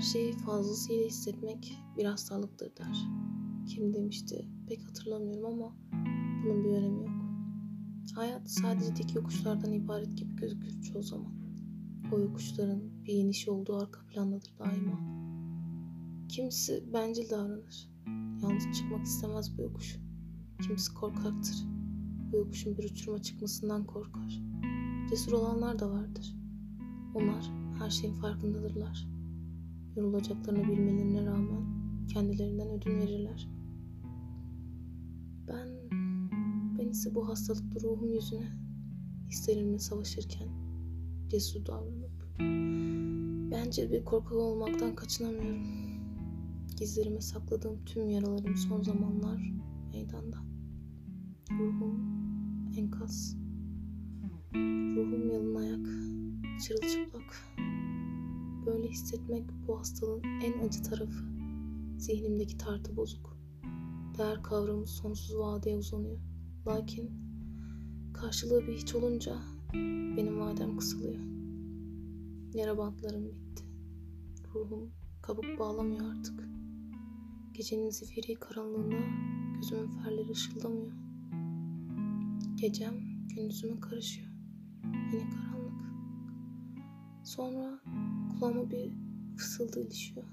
Her şeyi fazlasıyla hissetmek bir hastalıktır der. Kim demişti pek hatırlamıyorum ama bunun bir önemi yok. Hayat sadece dik yokuşlardan ibaret gibi gözükür çoğu zaman. O yokuşların bir inişi olduğu arka plandadır daima. Kimisi bencil davranır. Yalnız çıkmak istemez bu yokuş. Kimisi korkaktır. Bu yokuşun bir uçuruma çıkmasından korkar. Cesur olanlar da vardır. Onlar her şeyin farkındadırlar. Yorulacaklarını bilmelerine rağmen kendilerinden ödün verirler. Ben, ben ise bu hastalıklı ruhum yüzüne hislerimle savaşırken cesur davranıp bence bir korkak olmaktan kaçınamıyorum. Gizlerime sakladığım tüm yaralarım son zamanlar meydanda. Ruhum enkaz. Ruhum yalın ayak, çırılçıplak. Hissetmek bu hastalığın en acı tarafı. Zihnimdeki tartı bozuk. Değer kavramı sonsuz vadeye uzanıyor. Lakin karşılığı bir hiç olunca benim vadem kısılıyor. Yara bantlarım bitti. Ruhum kabuk bağlamıyor artık. Gecenin zifiri karanlığında gözümün ferleri ışıldamıyor. Gecem gündüzüme karışıyor. Yine karanlık. Sonra kulağıma bir fısıldı ilişiyor.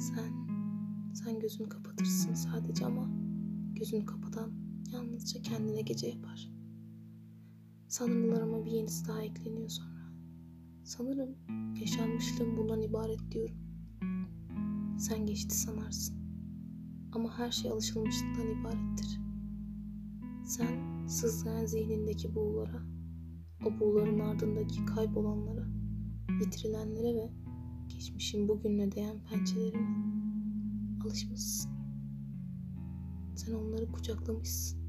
Sen, sen gözünü kapatırsın sadece ama gözünü kapatan yalnızca kendine gece yapar. Sanrılarıma bir yenisi daha ekleniyor sonra. Sanırım yaşanmışlığım bundan ibaret diyorum. Sen geçti sanarsın. Ama her şey alışılmışlıktan ibarettir. Sen sızlayan zihnindeki buğulara, o buğuların ardındaki kaybolanlara, yitirilenlere ve geçmişin bugününe değen pençelerine alışmışsın. Sen onları kucaklamışsın.